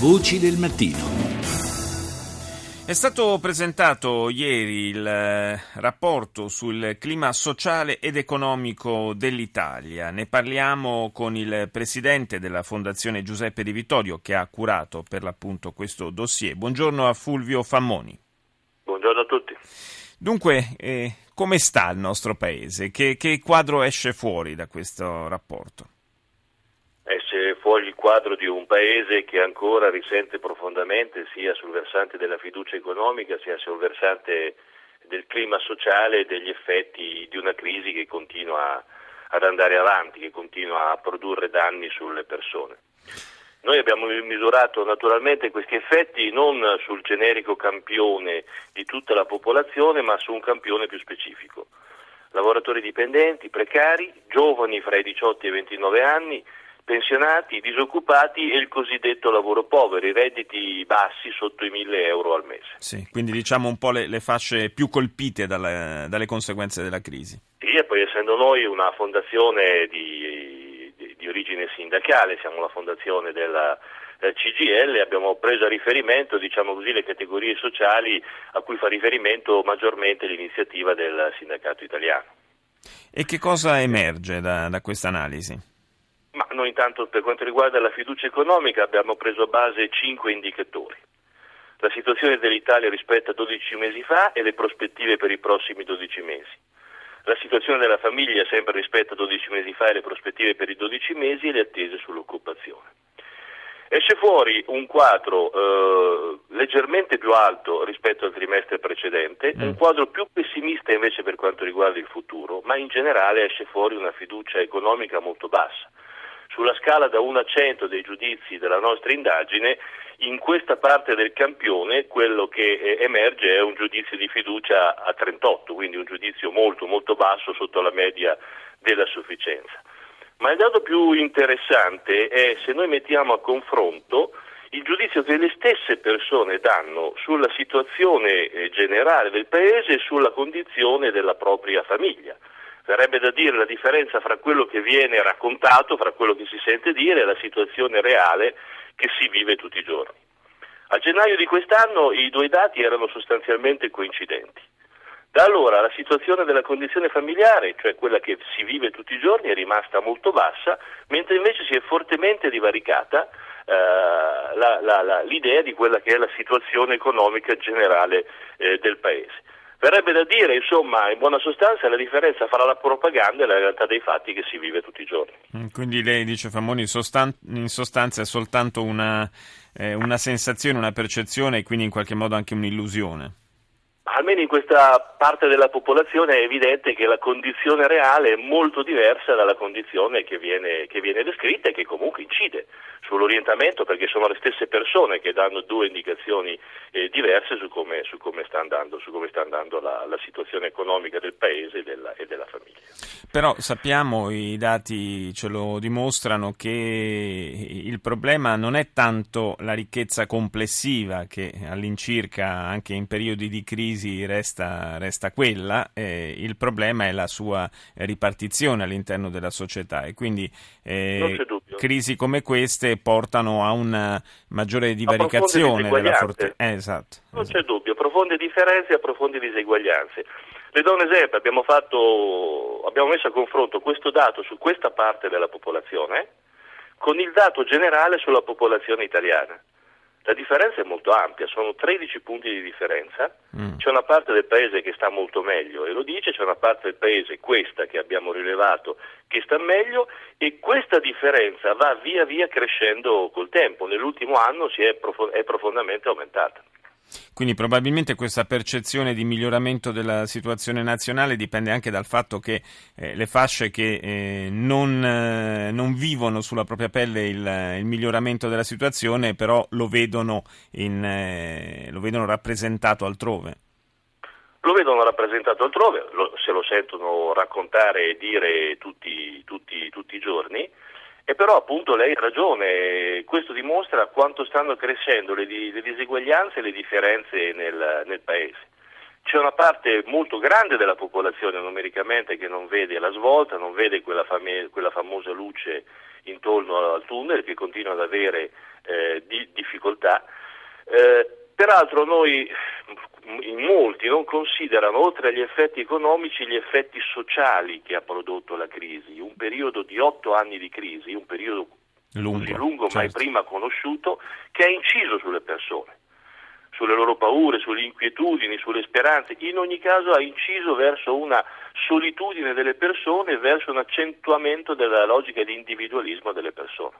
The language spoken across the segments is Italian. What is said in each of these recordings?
Voci del mattino. È stato presentato ieri il eh, rapporto sul clima sociale ed economico dell'Italia. Ne parliamo con il presidente della Fondazione Giuseppe Di Vittorio che ha curato per l'appunto questo dossier. Buongiorno a Fulvio Fammoni. Buongiorno a tutti. Dunque, eh, come sta il nostro paese? Che, che quadro esce fuori da questo rapporto? Fuori il quadro di un paese che ancora risente profondamente sia sul versante della fiducia economica sia sul versante del clima sociale e degli effetti di una crisi che continua ad andare avanti, che continua a produrre danni sulle persone. Noi abbiamo misurato naturalmente questi effetti non sul generico campione di tutta la popolazione, ma su un campione più specifico. Lavoratori dipendenti, precari, giovani fra i 18 e i 29 anni, pensionati, disoccupati e il cosiddetto lavoro povero, i redditi bassi sotto i 1000 euro al mese. Sì, quindi diciamo un po' le, le fasce più colpite dalle, dalle, conseguenze della crisi. Sì, e poi essendo noi una fondazione di, di, di origine sindacale, siamo la fondazione della, del CGL abbiamo preso a riferimento diciamo così, le categorie sociali a cui fa riferimento maggiormente l'iniziativa del sindacato italiano. E che cosa emerge da, da questa analisi? Noi intanto per quanto riguarda la fiducia economica abbiamo preso a base cinque indicatori. La situazione dell'Italia rispetto a 12 mesi fa e le prospettive per i prossimi 12 mesi. La situazione della famiglia sempre rispetto a 12 mesi fa e le prospettive per i 12 mesi e le attese sull'occupazione. Esce fuori un quadro eh, leggermente più alto rispetto al trimestre precedente, mm. un quadro più pessimista invece per quanto riguarda il futuro, ma in generale esce fuori una fiducia economica molto bassa. Sulla scala da 1 a 100 dei giudizi della nostra indagine, in questa parte del campione quello che eh, emerge è un giudizio di fiducia a 38, quindi un giudizio molto molto basso sotto la media della sufficienza. Ma il dato più interessante è se noi mettiamo a confronto il giudizio che le stesse persone danno sulla situazione eh, generale del Paese e sulla condizione della propria famiglia. Verrebbe da dire la differenza fra quello che viene raccontato, fra quello che si sente dire e la situazione reale che si vive tutti i giorni. A gennaio di quest'anno i due dati erano sostanzialmente coincidenti. Da allora la situazione della condizione familiare, cioè quella che si vive tutti i giorni, è rimasta molto bassa, mentre invece si è fortemente divaricata eh, la, la, la, l'idea di quella che è la situazione economica generale eh, del Paese. Verrebbe da dire, insomma, in buona sostanza la differenza fra la propaganda e la realtà dei fatti che si vive tutti i giorni. Mm, quindi lei dice Famoni, in sostanza è soltanto una, eh, una sensazione, una percezione e quindi in qualche modo anche un'illusione almeno in questa parte della popolazione è evidente che la condizione reale è molto diversa dalla condizione che viene, che viene descritta e che comunque incide sull'orientamento perché sono le stesse persone che danno due indicazioni eh, diverse su come, su come, sta andando, come sta andando la, la, situazione economica del paese e della, e della famiglia. Però sappiamo, i dati ce lo dimostrano, che il problema non è tanto la ricchezza complessiva che all'incirca anche in periodi di crisi resta, resta quella, eh, il problema è la sua ripartizione all'interno della società e quindi eh, crisi come queste portano a una maggiore divaricazione della fortuna. Eh, esatto, non esatto. c'è dubbio, profonde differenze e profonde diseguaglianze. Le do un esempio, abbiamo, fatto, abbiamo messo a confronto questo dato su questa parte della popolazione con il dato generale sulla popolazione italiana. La differenza è molto ampia, sono 13 punti di differenza, mm. c'è una parte del paese che sta molto meglio e lo dice, c'è una parte del paese, questa che abbiamo rilevato, che sta meglio e questa differenza va via via crescendo col tempo, nell'ultimo anno è, prof- è profondamente aumentata. Quindi probabilmente questa percezione di miglioramento della situazione nazionale dipende anche dal fatto che eh, le fasce che eh, non, eh, non, vivono sulla propria pelle il, il, miglioramento della situazione però lo vedono, in, eh, lo vedono rappresentato altrove. Lo vedono rappresentato altrove, lo, se lo sentono raccontare e dire tutti, tutti, tutti i giorni e però appunto lei ha ragione, questo dimostra quanto stanno crescendo le, le diseguaglianze e le differenze nel, nel Paese. C'è una parte molto grande della popolazione numericamente che non vede la svolta, non vede quella, fame, quella famosa luce intorno al tunnel che continua ad avere eh, di, difficoltà l'altro noi in molti non considerano oltre agli effetti economici gli effetti sociali che ha prodotto la crisi, un periodo di otto anni di crisi, un periodo lungo, così lungo certo. mai prima conosciuto, che ha inciso sulle persone, sulle loro paure, sulle inquietudini, sulle speranze, in ogni caso ha inciso verso una solitudine delle persone verso un accentuamento della logica di individualismo delle persone.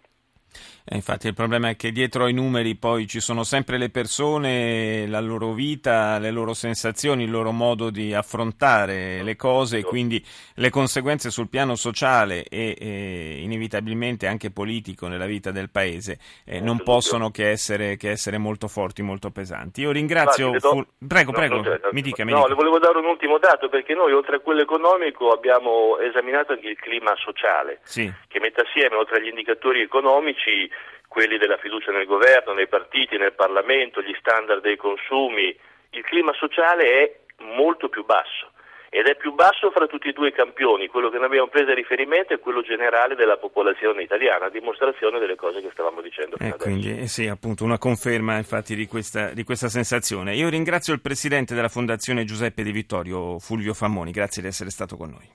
Eh, infatti il problema è che dietro ai numeri poi ci sono sempre le persone, la loro vita, le loro sensazioni, il loro modo di affrontare le cose e quindi le conseguenze sul piano sociale e, e inevitabilmente anche politico nella vita del paese eh, non possono che essere, che essere, molto forti, molto pesanti. Io ringrazio... Do... Prego, prego, no, mi dica. Mi no, dica. le volevo dare un ultimo dato perché noi oltre a quello economico abbiamo esaminato anche il clima sociale sì. che mette assieme oltre agli indicatori economici quelli della fiducia nel governo, nei partiti, nel Parlamento, gli standard dei consumi, il clima sociale è molto più basso ed è più basso fra tutti e due i campioni, quello che noi abbiamo preso a riferimento è quello generale della popolazione italiana, a dimostrazione delle cose che stavamo dicendo eh, quindi, eh, sì, appunto, una conferma infatti di questa, di questa sensazione. Io ringrazio il Presidente della Fondazione Giuseppe Di Vittorio, Fulvio Fammoni, grazie di essere stato con noi.